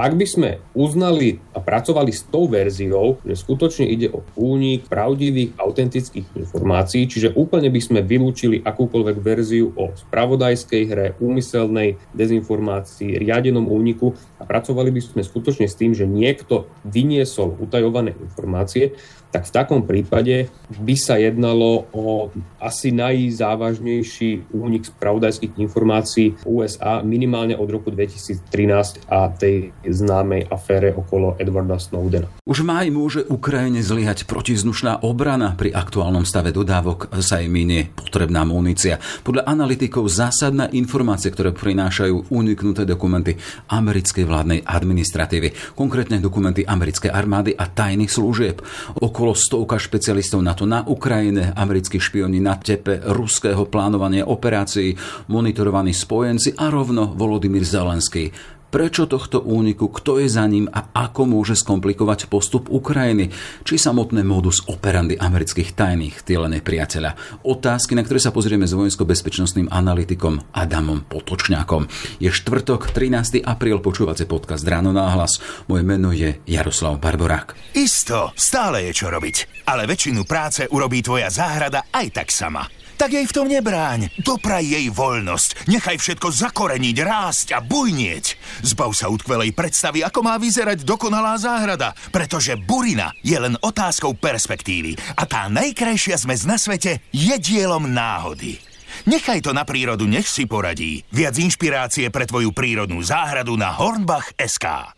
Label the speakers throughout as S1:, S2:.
S1: Ak by sme uznali a pracovali s tou verziou, že skutočne ide o únik pravdivých, autentických informácií, čiže úplne by sme vylúčili akúkoľvek verziu o spravodajskej hre, úmyselnej dezinformácii, riadenom úniku a pracovali by sme skutočne s tým, že niekto vyniesol utajované informácie, tak v takom prípade by sa jednalo o asi najzávažnejší únik spravodajských informácií USA minimálne od roku 2013 a tej známej afére okolo Edwarda Snowdena.
S2: Už maj môže Ukrajine zlyhať protiznušná obrana pri aktuálnom stave dodávok sa im minie potrebná munícia. Podľa analytikov zásadná informácie, ktoré prinášajú uniknuté dokumenty americkej vládnej administratívy, konkrétne dokumenty americkej armády a tajných služieb. Okolo stovka špecialistov NATO na Ukrajine, americkí špioni na tepe ruského plánovania operácií, monitorovaní spojenci a rovno Volodymyr Zelenský. Prečo tohto úniku, kto je za ním a ako môže skomplikovať postup Ukrajiny, či samotné modus operandi amerických tajných týlených priateľa. Otázky, na ktoré sa pozrieme s vojensko-bezpečnostným analytikom Adamom Potočňákom. Je štvrtok, 13. apríl, počúvacie podcast Ráno náhlas. Moje meno je Jaroslav Barborák.
S3: Isto, stále je čo robiť, ale väčšinu práce urobí tvoja záhrada aj tak sama tak jej v tom nebráň. Dopraj jej voľnosť. Nechaj všetko zakoreniť, rásť a bujnieť. Zbav sa utkvelej predstavy, ako má vyzerať dokonalá záhrada. Pretože burina je len otázkou perspektívy. A tá najkrajšia zmes na svete je dielom náhody. Nechaj to na prírodu, nech si poradí. Viac inšpirácie pre tvoju prírodnú záhradu na Hornbach.sk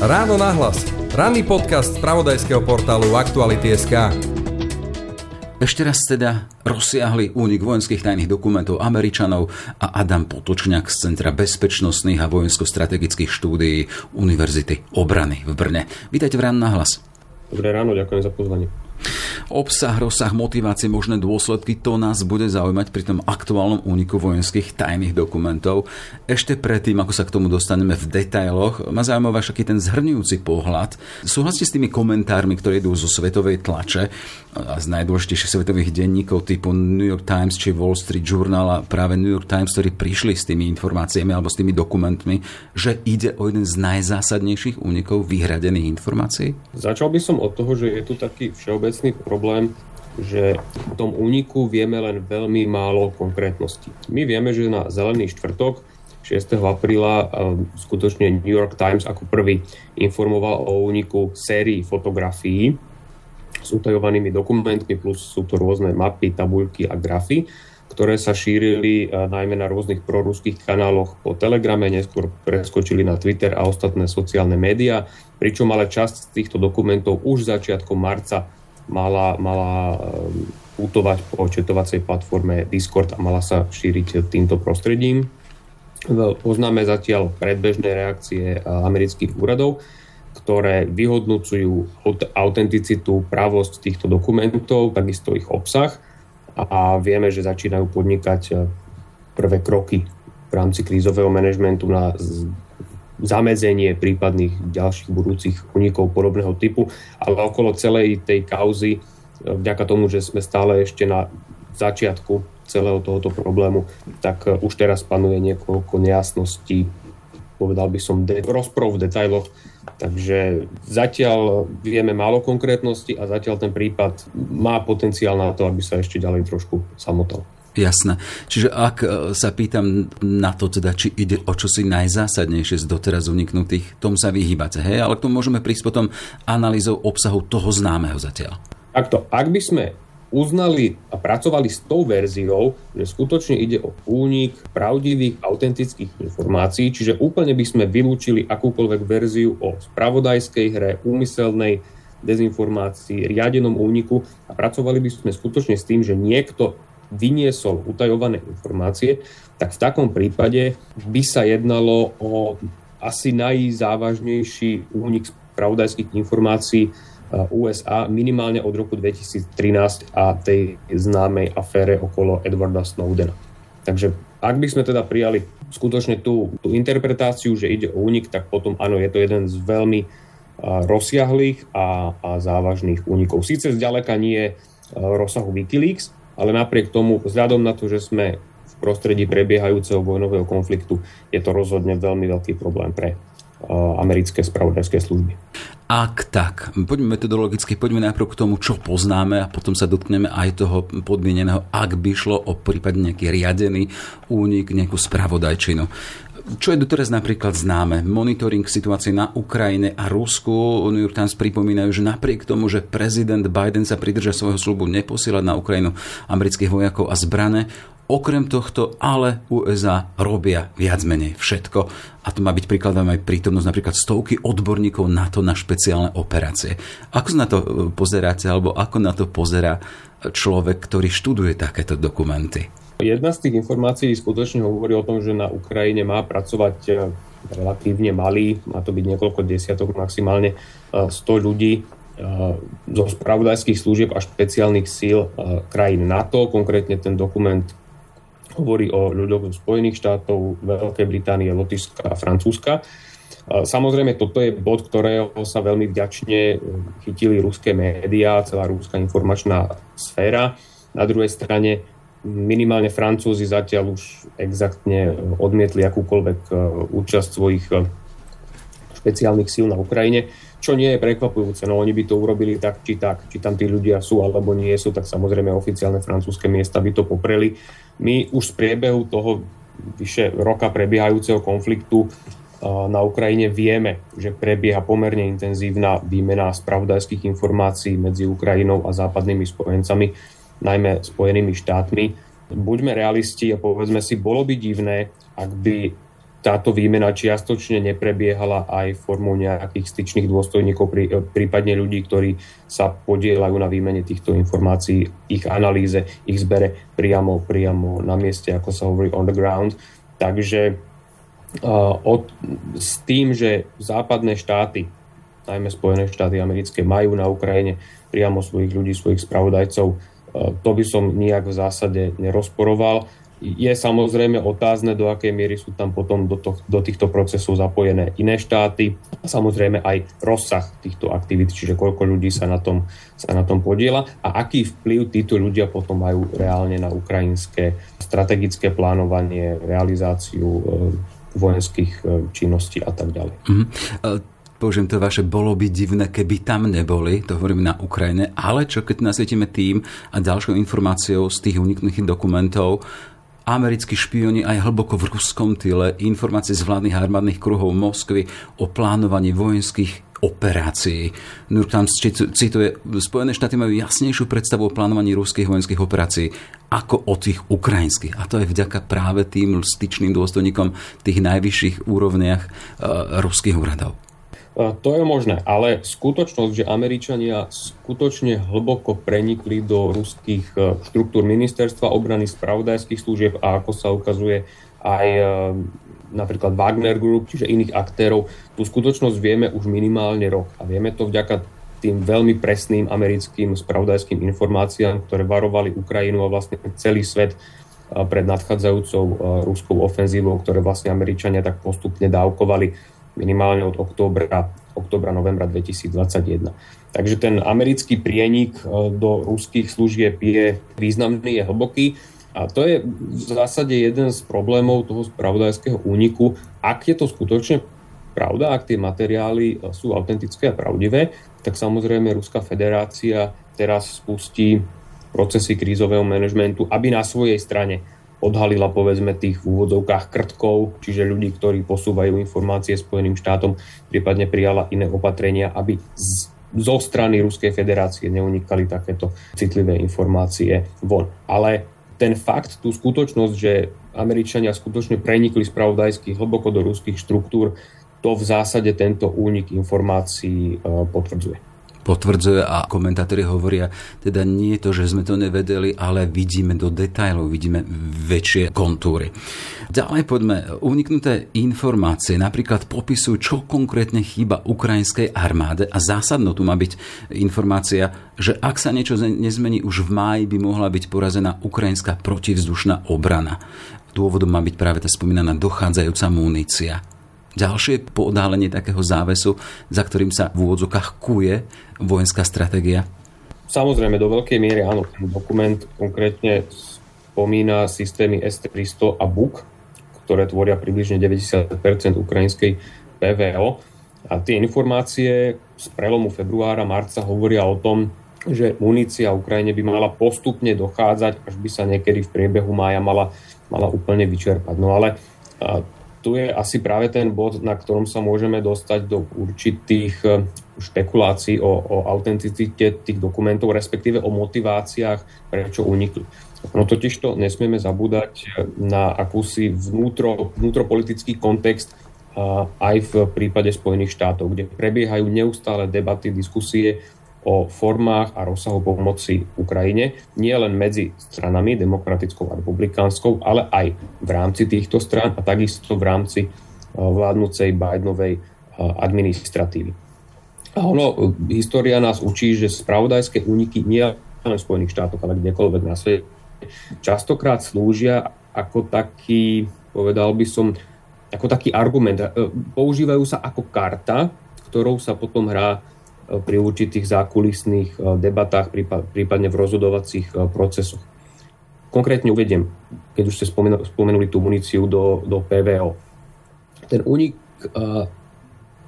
S4: Ráno nahlas. Ranný podcast z pravodajského portálu Aktuality.sk.
S2: Ešte raz teda rozsiahli únik vojenských tajných dokumentov Američanov a Adam Potočňák z Centra bezpečnostných a vojensko-strategických štúdií Univerzity obrany v Brne. Vítajte v Ráno nahlas.
S1: Dobré ráno, ďakujem za pozvanie.
S2: Obsah, rozsah, motivácie, možné dôsledky, to nás bude zaujímať pri tom aktuálnom úniku vojenských tajných dokumentov. Ešte predtým, ako sa k tomu dostaneme v detailoch, ma zaujímavá všaký ten zhrňujúci pohľad. Súhlasíte s tými komentármi, ktoré idú zo svetovej tlače a z najdôležitejších svetových denníkov typu New York Times či Wall Street Journal a práve New York Times, ktorí prišli s tými informáciami alebo s tými dokumentmi, že ide o jeden z najzásadnejších únikov vyhradených informácií?
S1: Začal by som od toho, že je tu taký všeobecný problém problém, že v tom úniku vieme len veľmi málo konkrétností. My vieme, že na Zelený štvrtok 6. apríla ehm, skutočne New York Times ako prvý informoval o úniku sérii fotografií s utajovanými dokumentmi, plus sú to rôzne mapy, tabuľky a grafy, ktoré sa šírili e, najmä na rôznych proruských kanáloch po Telegrame, neskôr preskočili na Twitter a ostatné sociálne médiá, pričom ale časť z týchto dokumentov už začiatkom marca mala, mala putovať ehm, po četovacej platforme Discord a mala sa šíriť týmto prostredím. Poznáme zatiaľ predbežné reakcie eh, amerických úradov, ktoré vyhodnocujú autenticitu, pravosť týchto dokumentov, takisto ich obsah a vieme, že začínajú podnikať eh, prvé kroky v rámci krízového manažmentu na zamedzenie prípadných ďalších budúcich unikov podobného typu, ale okolo celej tej kauzy, e, vďaka tomu, že sme stále ešte na začiatku celého tohoto problému, tak e, už teraz panuje niekoľko nejasností, povedal by som, de- rozprov v detailoch, takže zatiaľ vieme málo konkrétnosti a zatiaľ ten prípad má potenciál na to, aby sa ešte ďalej trošku samotal.
S2: Jasné. Čiže ak e, sa pýtam na to, teda, či ide o čosi najzásadnejšie z doteraz uniknutých, tomu sa vyhýbate, hej? Ale k tomu môžeme prísť potom analýzou obsahu toho známeho zatiaľ.
S1: Takto, ak by sme uznali a pracovali s tou verziou, že skutočne ide o únik pravdivých, autentických informácií, čiže úplne by sme vylúčili akúkoľvek verziu o spravodajskej hre, úmyselnej dezinformácii, riadenom úniku a pracovali by sme skutočne s tým, že niekto vyniesol utajované informácie, tak v takom prípade by sa jednalo o asi najzávažnejší únik spravodajských informácií uh, USA minimálne od roku 2013 a tej známej afére okolo Edwarda Snowdena. Takže ak by sme teda prijali skutočne tú, tú interpretáciu, že ide o únik, tak potom áno, je to jeden z veľmi rozsiahlých a, a závažných únikov. Sice zďaleka nie v rozsahu Wikileaks, ale napriek tomu, vzhľadom na to, že sme v prostredí prebiehajúceho vojnového konfliktu, je to rozhodne veľmi veľký problém pre americké spravodajské služby.
S2: Ak tak, poďme metodologicky, poďme najprv k tomu, čo poznáme a potom sa dotkneme aj toho podmieneného, ak by šlo o prípadne nejaký riadený únik, nejakú spravodajčinu. Čo je doteraz napríklad známe? Monitoring situácie na Ukrajine a Rusku. New York Times pripomínajú, že napriek tomu, že prezident Biden sa pridrža svojho slubu neposielať na Ukrajinu amerických vojakov a zbrane, Okrem tohto ale USA robia viac menej všetko a to má byť príkladom aj prítomnosť napríklad stovky odborníkov na to na špeciálne operácie. Ako na to e, pozeráte alebo ako na to pozerá človek, ktorý študuje takéto dokumenty?
S1: Jedna z tých informácií skutočne hovorí o tom, že na Ukrajine má pracovať e, relatívne malý, má to byť niekoľko desiatok, maximálne 100 e, ľudí zo spravodajských služieb a špeciálnych síl krajín NATO. Konkrétne ten dokument hovorí o ľuďoch Spojených štátov, Veľkej Británie, Lotyšska a Francúzska. Samozrejme, toto je bod, ktorého sa veľmi vďačne e, chytili ruské médiá, celá rúska informačná sféra. Na druhej strane minimálne Francúzi zatiaľ už exaktne odmietli akúkoľvek e, účasť svojich e, špeciálnych síl na Ukrajine, čo nie je prekvapujúce. No oni by to urobili tak, či tak. Či tam tí ľudia sú alebo nie sú, tak samozrejme oficiálne francúzske miesta by to popreli. My už z priebehu toho vyše roka prebiehajúceho konfliktu na Ukrajine vieme, že prebieha pomerne intenzívna výmena spravodajských informácií medzi Ukrajinou a západnými spojencami, najmä Spojenými štátmi. Buďme realisti a povedzme si, bolo by divné, ak by táto výmena čiastočne neprebiehala aj formou nejakých styčných dôstojníkov, prípadne ľudí, ktorí sa podielajú na výmene týchto informácií, ich analýze, ich zbere priamo, priamo na mieste, ako sa hovorí on the ground. Takže uh, od, s tým, že západné štáty, najmä Spojené štáty americké, majú na Ukrajine priamo svojich ľudí, svojich spravodajcov, to by som nijak v zásade nerozporoval je samozrejme otázne, do akej miery sú tam potom do, to, do týchto procesov zapojené iné štáty a samozrejme aj rozsah týchto aktivít, čiže koľko ľudí sa na tom, sa na tom podiela a aký vplyv títo ľudia potom majú reálne na ukrajinské strategické plánovanie, realizáciu e, vojenských e, činností a tak ďalej. Mm-hmm
S2: použijem to vaše, bolo by divné, keby tam neboli, to hovorím na Ukrajine, ale čo keď nasvietime tým a ďalšou informáciou z tých uniknutých dokumentov, americkí špioni aj hlboko v ruskom tyle, informácie z vládnych armádnych kruhov Moskvy o plánovaní vojenských operácií. New York Times cituje, Spojené štáty majú jasnejšiu predstavu o plánovaní ruských vojenských operácií ako o tých ukrajinských. A to je vďaka práve tým styčným dôstojníkom tých najvyšších úrovniach uh, ruských úradov.
S1: To je možné, ale skutočnosť, že Američania skutočne hlboko prenikli do ruských e, štruktúr ministerstva obrany spravodajských služieb a ako sa ukazuje aj e, napríklad Wagner Group, čiže iných aktérov, tú skutočnosť vieme už minimálne rok. A vieme to vďaka tým veľmi presným americkým spravodajským informáciám, ktoré varovali Ukrajinu a vlastne celý svet e, pred nadchádzajúcou ruskou ofenzívou, ktoré vlastne Američania tak postupne dávkovali minimálne od októbra, októbra novembra 2021. Takže ten americký prienik e, do ruských služieb je významný, je hlboký a to je v zásade jeden z problémov toho spravodajského úniku. Ak je to skutočne pravda, ak tie materiály e, sú autentické a pravdivé, tak samozrejme Ruská federácia teraz spustí procesy krízového manažmentu, aby na svojej strane odhalila povedzme tých v úvodzovkách krtkov, čiže ľudí, ktorí posúvajú informácie Spojeným štátom, prípadne prijala iné opatrenia, aby z, zo strany Ruskej federácie neunikali takéto citlivé informácie von. Ale ten fakt, tú skutočnosť, že Američania skutočne prenikli spravodajsky hlboko do ruských štruktúr, to v zásade tento únik informácií e, potvrdzuje
S2: potvrdzuje a komentátori hovoria, teda nie je to, že sme to nevedeli, ale vidíme do detajlov, vidíme väčšie kontúry. Ďalej poďme. Uniknuté informácie napríklad popisujú, čo konkrétne chýba ukrajinskej armáde a zásadno tu má byť informácia, že ak sa niečo nezmení už v máji, by mohla byť porazená ukrajinská protivzdušná obrana. Dôvodom má byť práve tá spomínaná dochádzajúca munícia. Ďalšie podálenie takého závesu, za ktorým sa v úvodzokách kuje vojenská stratégia?
S1: Samozrejme, do veľkej miery áno. Ten dokument konkrétne spomína systémy S-300 a BUK, ktoré tvoria približne 90% ukrajinskej PVO. A tie informácie z prelomu februára, marca hovoria o tom, že munícia Ukrajine by mala postupne dochádzať, až by sa niekedy v priebehu mája mala, mala úplne vyčerpať. No ale tu je asi práve ten bod, na ktorom sa môžeme dostať do určitých e, špekulácií o, o autenticite tých dokumentov, respektíve o motiváciách, prečo unikli. No totiž to nesmieme zabúdať na akúsi vnútro, vnútropolitický kontext aj v prípade Spojených štátov, kde prebiehajú neustále debaty, diskusie o formách a rozsahu pomoci Ukrajine, nie len medzi stranami, demokratickou a republikánskou, ale aj v rámci týchto stran a takisto v rámci vládnúcej Bidenovej administratívy. A ono, história nás učí, že spravodajské úniky nie len v Spojených štátoch, ale kdekoľvek na svete častokrát slúžia ako taký, povedal by som, ako taký argument. E, používajú sa ako karta, ktorou sa potom hrá e, pri určitých zákulisných e, debatách, prípadne v rozhodovacích procesoch. Konkrétne uvediem, keď už ste spomenuli tú muníciu do, do PVO. Ten únik,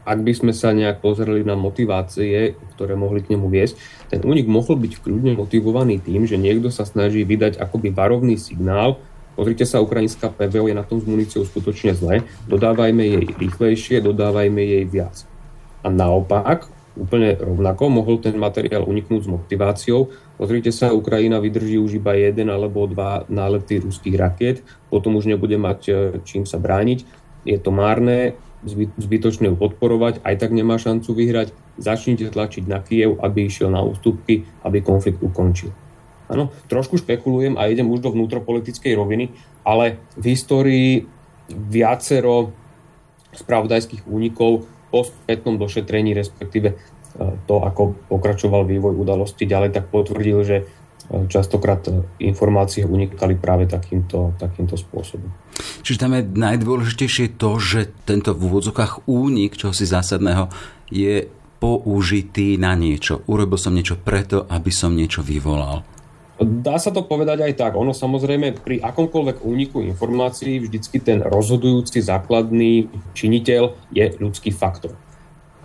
S1: ak by sme sa nejak pozreli na motivácie, ktoré mohli k nemu viesť, ten únik mohol byť kľudne motivovaný tým, že niekto sa snaží vydať akoby varovný signál, Pozrite sa, ukrajinská PVO je na tom s muníciou skutočne zle. Dodávajme jej rýchlejšie, dodávajme jej viac. A naopak, úplne rovnako, mohol ten materiál uniknúť s motiváciou. Pozrite sa, Ukrajina vydrží už iba jeden alebo dva nálety ruských rakiet, potom už nebude mať e, čím sa brániť. Je to márne, zbytočné ju podporovať, aj tak nemá šancu vyhrať. Začnite tlačiť na Kiev, aby išiel na ústupky, aby konflikt ukončil. Áno, trošku špekulujem a idem už do vnútropolitickej roviny, ale v histórii viacero spravodajských únikov po spätnom došetrení, respektíve e, to, ako pokračoval vývoj udalosti ďalej, tak potvrdil, že e, častokrát e, informácie unikali práve takýmto, takýmto spôsobom.
S2: Čiže tam je najdôležitejšie to, že tento v úvodzokách únik čohosi zásadného je použitý na niečo. Urobil som niečo preto, aby som niečo vyvolal.
S1: Dá sa to povedať aj tak. Ono samozrejme pri akomkoľvek úniku informácií vždycky ten rozhodujúci základný činiteľ je ľudský faktor.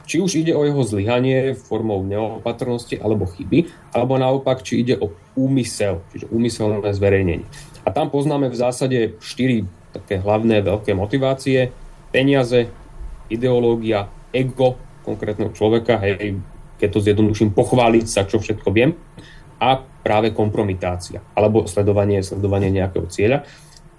S1: Či už ide o jeho zlyhanie formou neopatrnosti alebo chyby, alebo naopak, či ide o úmysel, čiže úmyselné zverejnenie. A tam poznáme v zásade štyri také hlavné veľké motivácie. Peniaze, ideológia, ego konkrétneho človeka, hej, keď to zjednoduším, pochváliť sa, čo všetko viem a práve kompromitácia alebo sledovanie, sledovanie nejakého cieľa.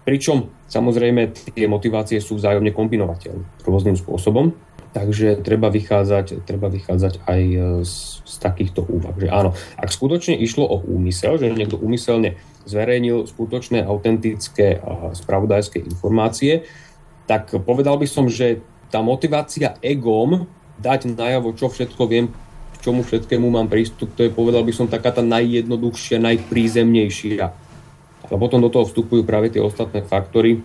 S1: Pričom samozrejme tie motivácie sú vzájomne kombinovateľné rôznym spôsobom, takže treba vychádzať, treba vychádzať aj z, z takýchto úvah. Že áno, ak skutočne išlo o úmysel, že niekto úmyselne zverejnil skutočné, autentické a spravodajské informácie, tak povedal by som, že tá motivácia egom dať najavo, čo všetko viem, čomu všetkému mám prístup, to je povedal by som taká tá najjednoduchšia, najprízemnejšia. A potom do toho vstupujú práve tie ostatné faktory,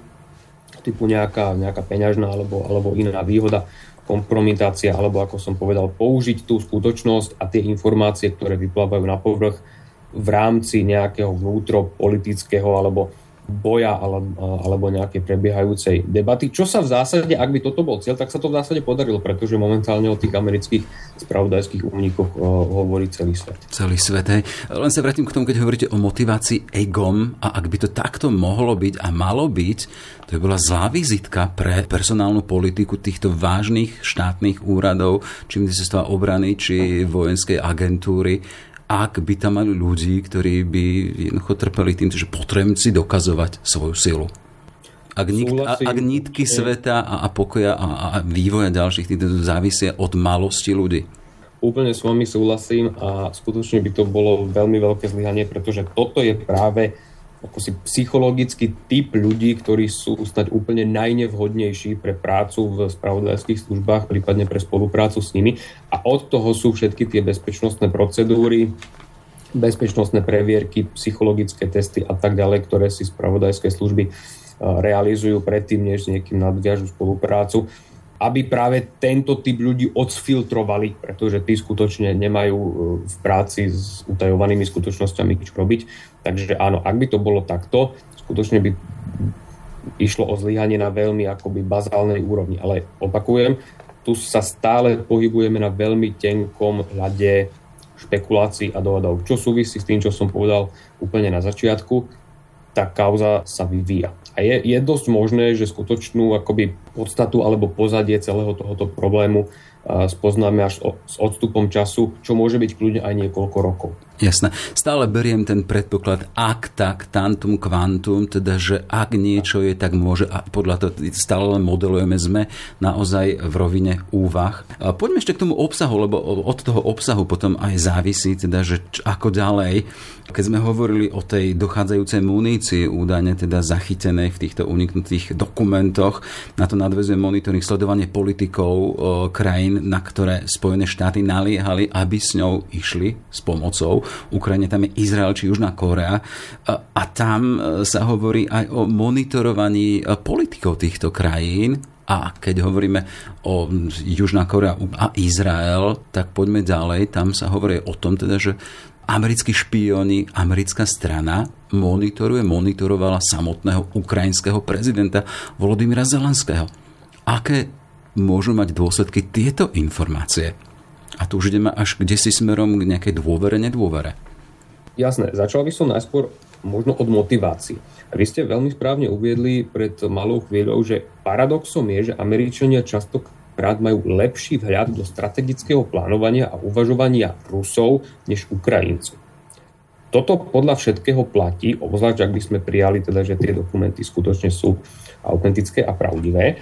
S1: typu nejaká, nejaká peňažná alebo, alebo iná výhoda, kompromitácia, alebo ako som povedal, použiť tú skutočnosť a tie informácie, ktoré vyplávajú na povrch v rámci nejakého vnútropolitického alebo boja alebo nejakej prebiehajúcej debaty. Čo sa v zásade, ak by toto bol cieľ, tak sa to v zásade podarilo, pretože momentálne o tých amerických spravodajských únikoch hovorí celý svet.
S2: Celý svet, hej. Len sa vrátim k tomu, keď hovoríte o motivácii egom a ak by to takto mohlo byť a malo byť, to by bola zlá vizitka pre personálnu politiku týchto vážnych štátnych úradov, či ministerstva obrany, či vojenskej agentúry ak by tam mali ľudí, ktorí by jednoducho trpeli tým, že potrebujú si dokazovať svoju silu. Ak, nik, ak nitky sveta a, a pokoja a, a vývoja ďalších týchto závisia od malosti ľudí.
S1: Úplne s vami súhlasím a skutočne by to bolo veľmi veľké zlyhanie, pretože toto je práve ako si psychologický typ ľudí, ktorí sú snať úplne najnevhodnejší pre prácu v spravodajských službách, prípadne pre spoluprácu s nimi. A od toho sú všetky tie bezpečnostné procedúry, bezpečnostné previerky, psychologické testy a tak ďalej, ktoré si spravodajské služby realizujú predtým, než s niekým nadviažu spoluprácu. Aby práve tento typ ľudí odsfiltrovali, pretože tí skutočne nemajú e, v práci s utajovanými skutočnosťami čo robiť. Takže áno, ak by to bolo takto, skutočne by išlo o zlyhanie na veľmi akoby bazálnej úrovni. Ale opakujem, tu sa stále pohybujeme na veľmi tenkom ľade špekulácií a dohadov. Čo súvisí s tým, čo som povedal úplne na začiatku, tá kauza sa vyvíja. A je, je dosť možné, že skutočnú akoby podstatu alebo pozadie celého tohoto problému spoznáme až s odstupom času, čo môže byť kľudne aj niekoľko rokov.
S2: Jasné. Stále beriem ten predpoklad, ak tak, tantum quantum, teda, že ak niečo je, tak môže, a podľa toho stále modelujeme, sme naozaj v rovine úvah. A poďme ešte k tomu obsahu, lebo od toho obsahu potom aj závisí, teda, že ako ďalej. Keď sme hovorili o tej dochádzajúcej munícii, údajne teda zachytenej v týchto uniknutých dokumentoch, na to nadvezuje monitoring sledovanie politikov o, krajín, na ktoré Spojené štáty naliehali, aby s ňou išli s pomocou. Ukrajine tam je Izrael či Južná Korea. A tam e, sa hovorí aj o monitorovaní e, politikov týchto krajín, a keď hovoríme o Južná Korea a Izrael, tak poďme ďalej. Tam sa hovorí o tom teda, že americkí špioni, americká strana monitoruje, monitorovala samotného ukrajinského prezidenta Volodymyra Zelenského. Aké môžu mať dôsledky tieto informácie? A tu už ideme až kde si smerom k nejakej dôvere, nedôvere.
S1: Jasné, začal by som najskôr možno od motivácií. Vy ste veľmi správne uviedli pred malou chvíľou, že paradoxom je, že Američania častokrát majú lepší vhľad do strategického plánovania a uvažovania Rusov než Ukrajincov. Toto podľa všetkého platí, obzvlášť ak by sme prijali teda, že tie dokumenty skutočne sú autentické a pravdivé,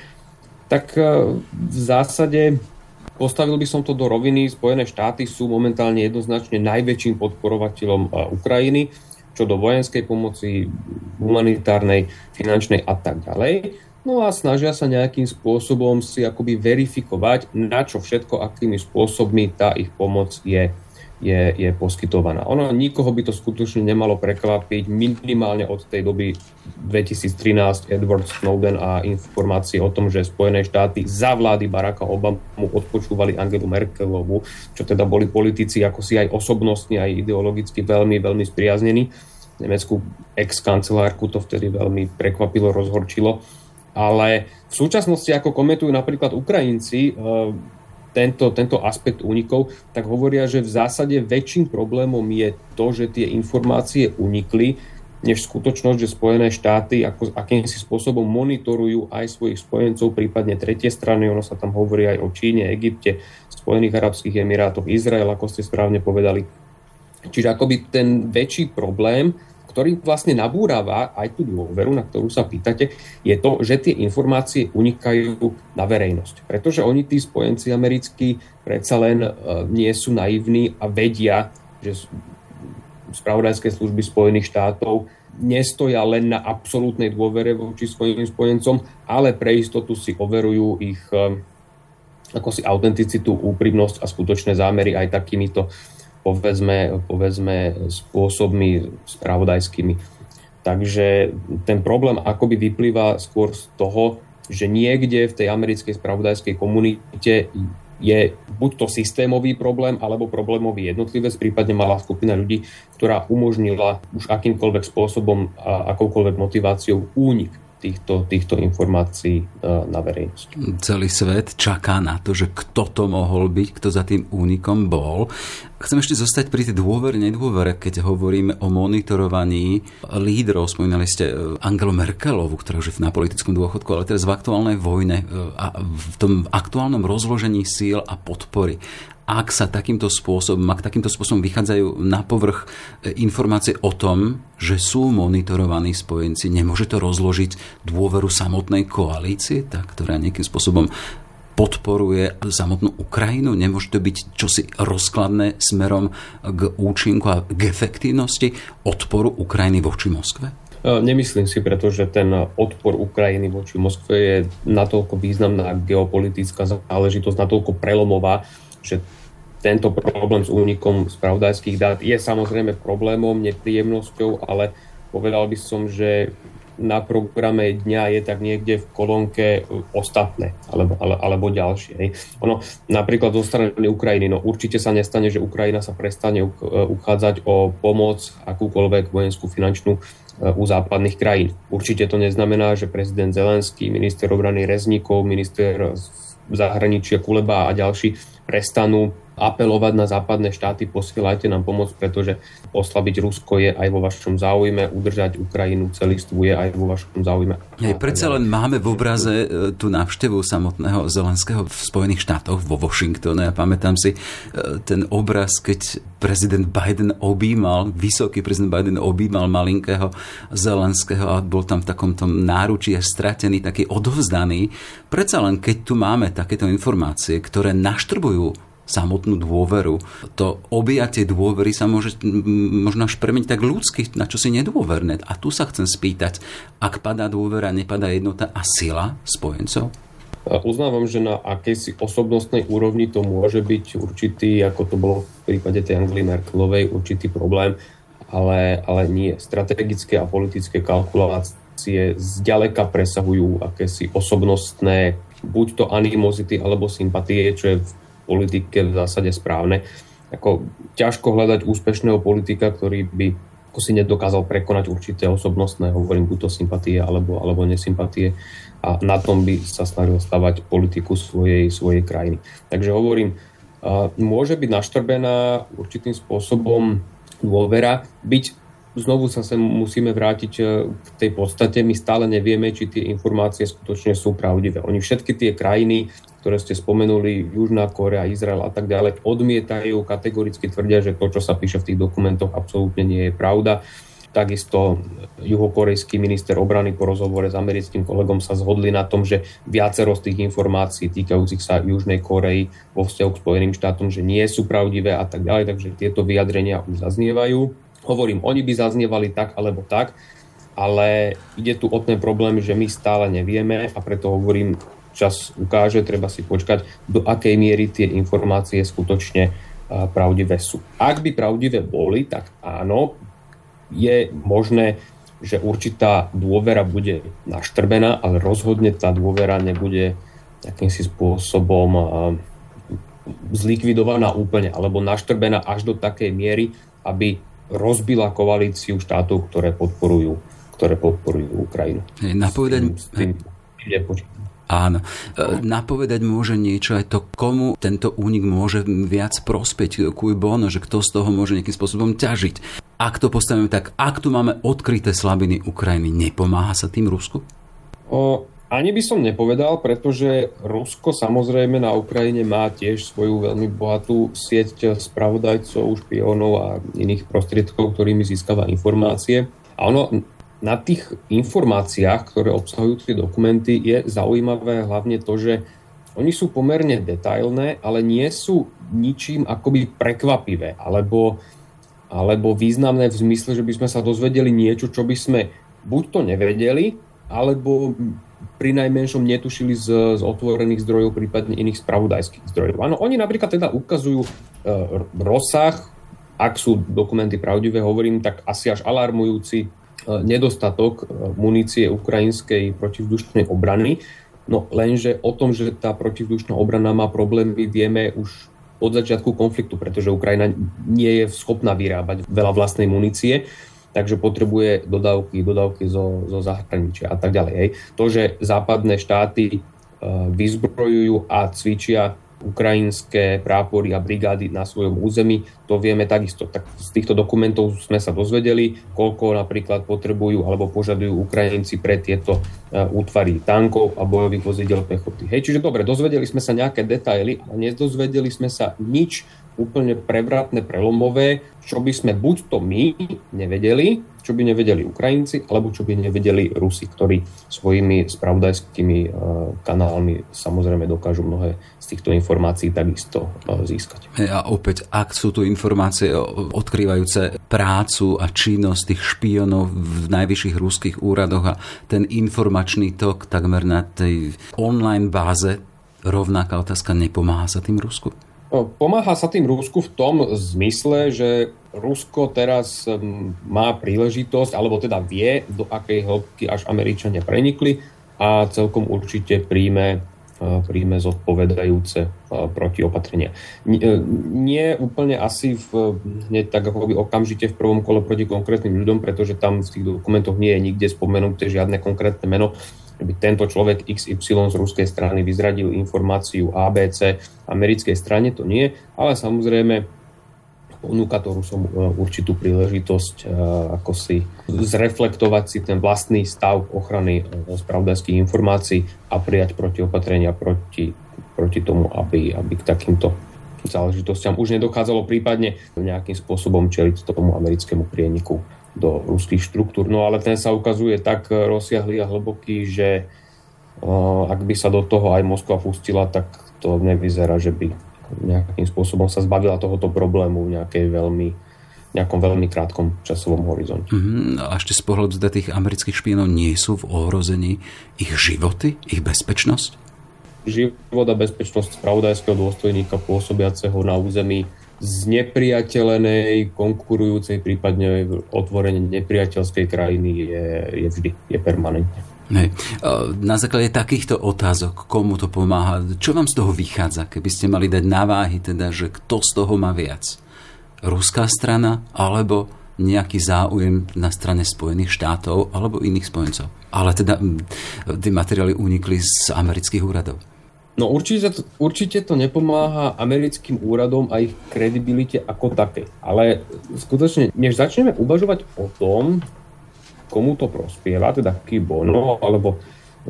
S1: tak e, v zásade Postavil by som to do roviny. Spojené štáty sú momentálne jednoznačne najväčším podporovateľom Ukrajiny, čo do vojenskej pomoci, humanitárnej, finančnej a tak ďalej. No a snažia sa nejakým spôsobom si akoby verifikovať, na čo všetko, akými spôsobmi tá ich pomoc je je, je poskytovaná. Ono nikoho by to skutočne nemalo prekvapiť minimálne od tej doby 2013 Edward Snowden a informácie o tom, že Spojené štáty za vlády Baracka Obamu odpočúvali Angelu Merkelovu, čo teda boli politici ako si aj osobnostne, aj ideologicky veľmi, veľmi spriaznení. Nemeckú ex-kancelárku to vtedy veľmi prekvapilo, rozhorčilo. Ale v súčasnosti, ako komentujú napríklad Ukrajinci, tento, tento aspekt únikov, tak hovoria, že v zásade väčším problémom je to, že tie informácie unikli, než skutočnosť, že Spojené štáty ako, akýmsi spôsobom monitorujú aj svojich spojencov, prípadne tretie strany. Ono sa tam hovorí aj o Číne, Egypte, Spojených arabských emirátoch, Izrael, ako ste správne povedali. Čiže akoby ten väčší problém ktorý vlastne nabúrava aj tú dôveru, na ktorú sa pýtate, je to, že tie informácie unikajú na verejnosť. Pretože oni, tí spojenci americkí, predsa len e, nie sú naivní a vedia, že spravodajské služby Spojených štátov nestoja len na absolútnej dôvere voči svojim spojencom, ale pre istotu si overujú ich e, ako si autenticitu, úprimnosť a skutočné zámery aj takýmito povedzme, povedzme spôsobmi spravodajskými. Takže ten problém akoby vyplýva skôr z toho, že niekde v tej americkej spravodajskej komunite je buď to systémový problém, alebo problémový jednotlivec, prípadne malá skupina ľudí, ktorá umožnila už akýmkoľvek spôsobom a akoukoľvek motiváciou únik týchto, týchto informácií e, na verejnosť.
S2: Celý svet čaká na to, že kto to mohol byť, kto za tým únikom bol. Chcem ešte zostať pri tej dôvere, nedôvere, keď hovoríme o monitorovaní lídrov. Spomínali ste e, Angelu Merkelovu, ktorá už je na politickom dôchodku, ale teraz v aktuálnej vojne e, a v tom aktuálnom rozložení síl a podpory ak sa takýmto spôsobom, ak takýmto spôsobom vychádzajú na povrch e, informácie o tom, že sú monitorovaní spojenci, nemôže to rozložiť dôveru samotnej koalície, tá, ktorá nejakým spôsobom podporuje samotnú Ukrajinu? Nemôže to byť čosi rozkladné smerom k účinku a k efektívnosti odporu Ukrajiny voči Moskve?
S1: E, nemyslím si, pretože ten odpor Ukrajiny voči Moskve je natoľko významná geopolitická záležitosť, natoľko prelomová, že tento problém s únikom spravodajských dát je samozrejme problémom, nepríjemnosťou, ale povedal by som, že na programe dňa je tak niekde v kolónke e, ostatné alebo, ale, alebo ďalšie. Hej. Ono napríklad zo strany Ukrajiny, no určite sa nestane, že Ukrajina sa prestane uchádzať o pomoc, akúkoľvek vojenskú, finančnú u západných krajín. Určite to neznamená, že prezident Zelenský, minister obrany Rezníkov, minister zahraničia Kuleba a ďalší prestanú apelovať na západné štáty, posielajte nám pomoc, pretože oslabiť Rusko je aj vo vašom záujme, udržať Ukrajinu celistvú je aj vo vašom záujme.
S2: Hej, predsa len máme v obraze e, tú návštevu samotného Zelenského v Spojených štátoch, vo Washingtone. Ja pamätám si e, ten obraz, keď prezident Biden objímal, vysoký prezident Biden objímal malinkého Zelenského a bol tam v takomto náručí stratený, taký odovzdaný. Predsa len, keď tu máme takéto informácie, ktoré naštrbujú samotnú dôveru. To objatie dôvery sa môže možno až premeniť tak ľudsky, na čo si nedôverné. A tu sa chcem spýtať, ak padá dôvera, nepadá jednota a sila spojencov?
S1: Uznávam, že na akejsi osobnostnej úrovni to môže byť určitý, ako to bolo v prípade tej Angely Merkelovej, určitý problém, ale, ale nie. Strategické a politické kalkulácie zďaleka presahujú akési osobnostné buď to animozity alebo sympatie, čo je politike v zásade správne. Ako, ťažko hľadať úspešného politika, ktorý by ako si nedokázal prekonať určité osobnostné, hovorím, buď to sympatie alebo, alebo nesympatie a na tom by sa snažil stavať politiku svojej, svojej krajiny. Takže hovorím, môže byť naštrbená určitým spôsobom dôvera, byť znovu sa sem musíme vrátiť e, k tej podstate. My stále nevieme, či tie informácie skutočne sú pravdivé. Oni všetky tie krajiny, ktoré ste spomenuli, Južná Korea, Izrael a tak ďalej, odmietajú, kategoricky tvrdia, že to, čo sa píše v tých dokumentoch, absolútne nie je pravda. Takisto juhokorejský minister obrany po rozhovore s americkým kolegom sa zhodli na tom, že viacero z tých informácií týkajúcich sa Južnej Korei vo vzťahu k Spojeným štátom, že nie sú pravdivé a tak ďalej, takže tieto vyjadrenia už zaznievajú. Hovorím, oni by zaznievali tak alebo tak, ale ide tu o ten problém, že my stále nevieme a preto hovorím, čas ukáže, treba si počkať, do akej miery tie informácie skutočne pravdivé sú. Ak by pravdivé boli, tak áno, je možné, že určitá dôvera bude naštrbená, ale rozhodne tá dôvera nebude akýmsi spôsobom zlikvidovaná úplne alebo naštrbená až do takej miery, aby rozbila koalíciu štátov, ktoré podporujú, ktoré podporujú Ukrajinu.
S2: Napovedať... S tým, s tým Áno. E, napovedať môže niečo aj to, komu tento únik môže viac prospeť, kuj bono, že kto z toho môže nejakým spôsobom ťažiť. Ak to postavíme tak, ak tu máme odkryté slabiny Ukrajiny, nepomáha sa tým Rusku?
S1: O, ani by som nepovedal, pretože Rusko samozrejme na Ukrajine má tiež svoju veľmi bohatú sieť spravodajcov, špiónov a iných prostriedkov, ktorými získava informácie. A ono na tých informáciách, ktoré obsahujú tie dokumenty, je zaujímavé hlavne to, že oni sú pomerne detailné, ale nie sú ničím akoby prekvapivé alebo, alebo významné v zmysle, že by sme sa dozvedeli niečo, čo by sme buď to nevedeli, alebo pri najmenšom netušili z, z otvorených zdrojov, prípadne iných spravodajských zdrojov. Áno, oni napríklad teda ukazujú e, rozsah, ak sú dokumenty pravdivé, hovorím, tak asi až alarmujúci e, nedostatok e, munície ukrajinskej protivzdušnej obrany. No lenže o tom, že tá protivzdušná obrana má problémy, vieme už od začiatku konfliktu, pretože Ukrajina nie je schopná vyrábať veľa vlastnej munície takže potrebuje dodávky, dodávky zo, zo zahraničia a tak ďalej. Hej. To, že západné štáty uh, vyzbrojujú a cvičia ukrajinské prápory a brigády na svojom území, to vieme takisto. Tak z týchto dokumentov sme sa dozvedeli, koľko napríklad potrebujú alebo požadujú Ukrajinci pre tieto uh, útvary tankov a bojových vozidel pechoty. Hej, čiže dobre, dozvedeli sme sa nejaké detaily, ale nedozvedeli sme sa nič úplne prevratné, prelomové, čo by sme buď to my nevedeli, čo by nevedeli Ukrajinci, alebo čo by nevedeli Rusi, ktorí svojimi spravodajskými e, kanálmi samozrejme dokážu mnohé z týchto informácií takisto e, získať.
S2: A opäť, ak sú tu informácie odkrývajúce prácu a činnosť tých špionov v najvyšších ruských úradoch a ten informačný tok takmer na tej online báze, rovnaká otázka, nepomáha sa tým Rusku?
S1: Pomáha sa tým Rusku v tom zmysle, že Rusko teraz má príležitosť, alebo teda vie, do akej hĺbky až Američania prenikli a celkom určite príjme, príjme zodpovedajúce protiopatrenia. Nie úplne asi v, hneď tak ako by okamžite v prvom kole proti konkrétnym ľuďom, pretože tam v tých dokumentoch nie je nikde spomenuté žiadne konkrétne meno, by tento človek XY z ruskej strany vyzradil informáciu ABC americkej strane, to nie, ale samozrejme ponúka to Rusom e, určitú príležitosť e, ako si zreflektovať si ten vlastný stav ochrany e, spravodajských informácií a prijať protiopatrenia proti, proti tomu, aby, aby k takýmto záležitostiam už nedochádzalo prípadne nejakým spôsobom čeliť tomu americkému prieniku do ruských štruktúr. No ale ten sa ukazuje tak rozsiahlý a hlboký, že ak by sa do toho aj Moskva pustila, tak to nevyzerá, že by nejakým spôsobom sa zbavila tohoto problému v nejakej veľmi nejakom veľmi krátkom časovom horizonte.
S2: Mm, a ešte z pohľadu teda tých amerických špionov nie sú v ohrození ich životy, ich bezpečnosť?
S1: Život a bezpečnosť spravodajského dôstojníka pôsobiaceho na území z nepriateľenej, konkurujúcej, prípadne otvorene nepriateľskej krajiny je, je vždy, je permanentne.
S2: Hej. Na základe takýchto otázok, komu to pomáha, čo vám z toho vychádza, keby ste mali dať na váhy, teda, že kto z toho má viac? Ruská strana alebo nejaký záujem na strane Spojených štátov alebo iných spojencov? Ale teda tie materiály unikli z amerických úradov.
S1: No určite, určite to nepomáha americkým úradom a ich kredibilite ako také. Ale skutočne, než začneme uvažovať o tom, komu to prospieva, teda Kibono, alebo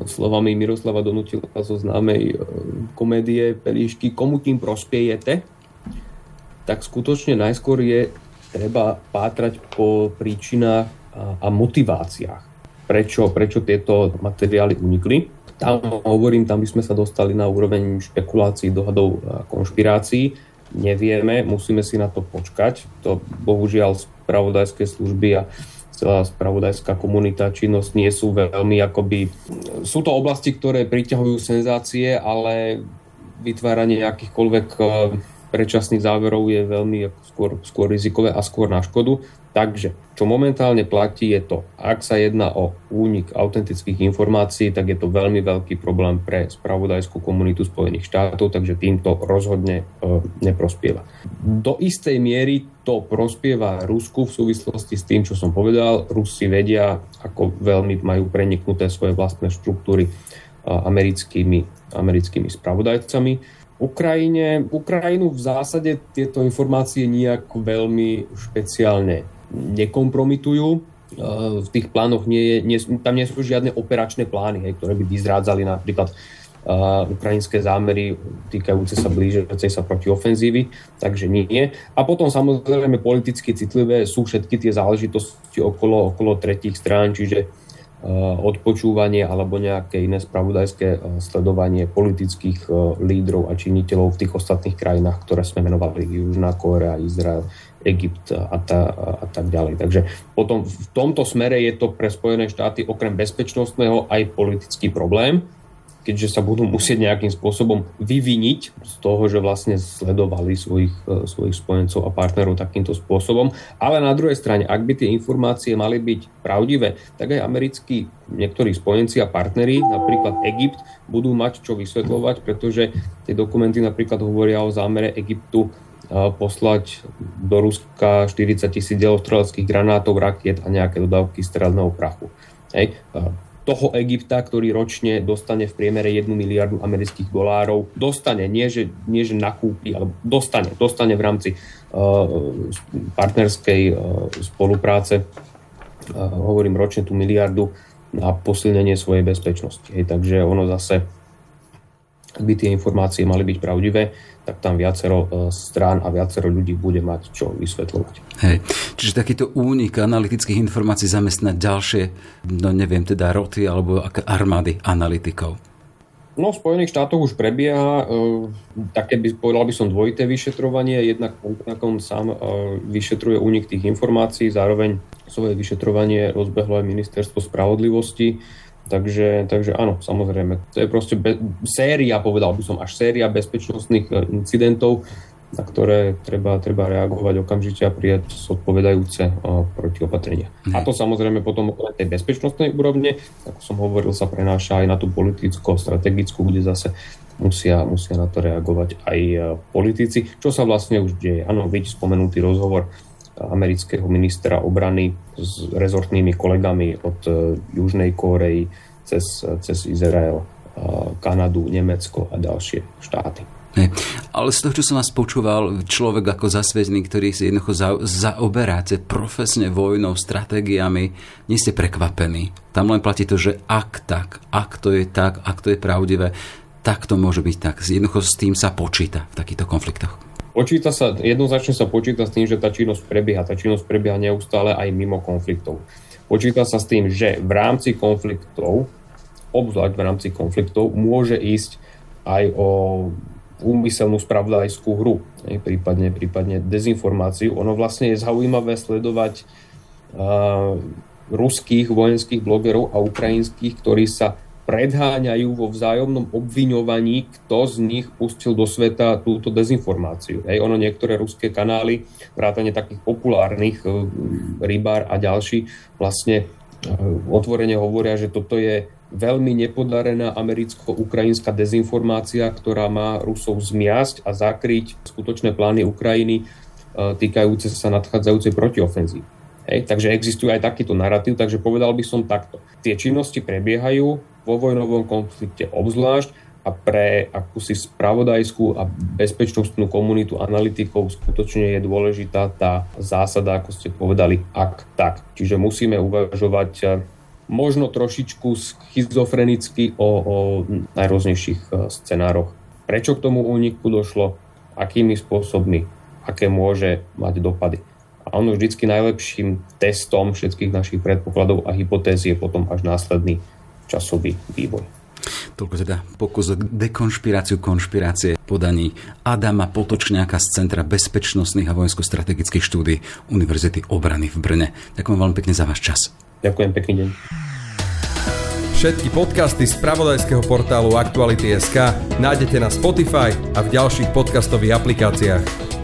S1: slovami Miroslava Donutila zo známej e, komédie Pelíšky, komu tým prospiejete, tak skutočne najskôr je treba pátrať po príčinách a, a motiváciách, prečo, prečo tieto materiály unikli. Tam hovorím, tam by sme sa dostali na úroveň špekulácií, dohadov a konšpirácií. Nevieme, musíme si na to počkať. To bohužiaľ spravodajské služby a celá spravodajská komunita, činnosť nie sú veľmi akoby... Sú to oblasti, ktoré priťahujú senzácie, ale vytváranie akýchkoľvek eh, predčasných záverov je veľmi skôr, skôr rizikové a skôr na škodu. Takže, čo momentálne platí je to, ak sa jedná o únik autentických informácií, tak je to veľmi veľký problém pre spravodajskú komunitu Spojených štátov, takže týmto rozhodne e, neprospieva. Do istej miery to prospieva Rusku v súvislosti s tým, čo som povedal. Rusi vedia, ako veľmi majú preniknuté svoje vlastné štruktúry e, americkými, americkými spravodajcami. Ukrajine, Ukrajinu v zásade tieto informácie nejak veľmi špeciálne nekompromitujú. E, v tých plánoch nie je, nie, tam nie sú žiadne operačné plány, hej, ktoré by vyzrádzali napríklad uh, ukrajinské zámery týkajúce sa blížiacej sa proti ofenzívy, takže nie. A potom samozrejme politicky citlivé sú všetky tie záležitosti okolo, okolo tretích strán, čiže odpočúvanie alebo nejaké iné spravodajské uh, sledovanie politických lídrov a činiteľov v tých ostatných krajinách, ktoré sme menovali Južná Kórea, Izrael, Egypt a, ta, a tak ďalej. Takže potom v tomto smere je to pre Spojené štáty okrem bezpečnostného aj politický problém, keďže sa budú musieť nejakým spôsobom vyviniť z toho, že vlastne sledovali svojich, e, svojich spojencov a partnerov takýmto spôsobom. Ale na druhej strane, ak by tie informácie mali byť pravdivé, tak aj americkí niektorí spojenci a partneri, napríklad Egypt, budú mať čo vysvetľovať, pretože tie dokumenty napríklad hovoria o zámere Egyptu poslať do Ruska 40 tisíc delostreleckých granátov, rakiet a nejaké dodávky strelného prachu. Hej. Toho Egypta, ktorý ročne dostane v priemere 1 miliardu amerických dolárov, dostane, nie že, nie že nakúpi, ale dostane, dostane v rámci uh, partnerskej uh, spolupráce, uh, hovorím ročne tú miliardu na posilnenie svojej bezpečnosti. Hej. Takže ono zase, ak by tie informácie mali byť pravdivé, tak tam viacero e, strán a viacero ľudí bude mať čo vysvetľovať.
S2: Hej. Čiže takýto únik analytických informácií zamestnať ďalšie, no neviem, teda roty alebo armády analytikov.
S1: No, v Spojených štátoch už prebieha e, také, by, povedal by som, dvojité vyšetrovanie. Jednak on sám e, vyšetruje únik tých informácií, zároveň svoje vyšetrovanie rozbehlo aj ministerstvo spravodlivosti Takže, takže áno, samozrejme. To je proste be- séria, povedal by som, až séria bezpečnostných e, incidentov, na ktoré treba, treba reagovať okamžite a prijať zodpovedajúce protiopatrenia. A to samozrejme potom na tej bezpečnostnej úrovne, ako som hovoril, sa prenáša aj na tú politicko-strategickú, kde zase musia, musia na to reagovať aj politici, čo sa vlastne už deje. Áno, vidíte spomenutý rozhovor amerického ministra obrany s rezortnými kolegami od Južnej Kórei cez, cez Izrael, Kanadu, Nemecko a ďalšie štáty.
S2: Ne. Ale z toho, čo som vás počúval, človek ako zasvedný, ktorý si jednoducho za, zaoberáte profesne vojnou, stratégiami, nie ste prekvapení. Tam len platí to, že ak tak, ak to je tak, ak to je pravdivé, tak to môže byť tak. Jednoducho s tým sa počíta v takýchto konfliktoch.
S1: Počíta sa, jednoznačne sa počíta s tým, že tá činnosť prebieha. Tá činnosť prebieha neustále aj mimo konfliktov. Počíta sa s tým, že v rámci konfliktov, obzvlášť v rámci konfliktov, môže ísť aj o úmyselnú spravodajskú hru, prípadne, prípadne dezinformáciu. Ono vlastne je zaujímavé sledovať uh, ruských vojenských blogerov a ukrajinských, ktorí sa predháňajú vo vzájomnom obviňovaní, kto z nich pustil do sveta túto dezinformáciu. Hej, ono niektoré ruské kanály, vrátane takých populárnych, uh, Rybár a ďalší, vlastne uh, otvorene hovoria, že toto je veľmi nepodarená americko-ukrajinská dezinformácia, ktorá má Rusov zmiasť a zakryť skutočné plány Ukrajiny e, týkajúce sa nadchádzajúcej protiofenzívy. Hej, takže existuje aj takýto narratív, takže povedal by som takto. Tie činnosti prebiehajú vo vojnovom konflikte obzvlášť a pre akúsi spravodajskú a bezpečnostnú komunitu analytikov skutočne je dôležitá tá zásada, ako ste povedali, ak tak. Čiže musíme uvažovať e, možno trošičku schizofrenicky o, o najrôznejších e, scenároch. Prečo k tomu úniku došlo, akými spôsobmi, aké môže mať dopady. A ono vždycky najlepším testom všetkých našich predpokladov a hypotéz je potom až následný časový vývoj.
S2: Toľko teda pokus o dekonšpiráciu konšpirácie podaní Adama Potočňáka z Centra bezpečnostných a vojensko-strategických štúdí Univerzity obrany v Brne. Ďakujem veľmi pekne za váš čas.
S1: Ďakujem pekný deň.
S4: Všetky podcasty z pravodajského portálu Aktuality.sk nájdete na Spotify a v ďalších podcastových aplikáciách.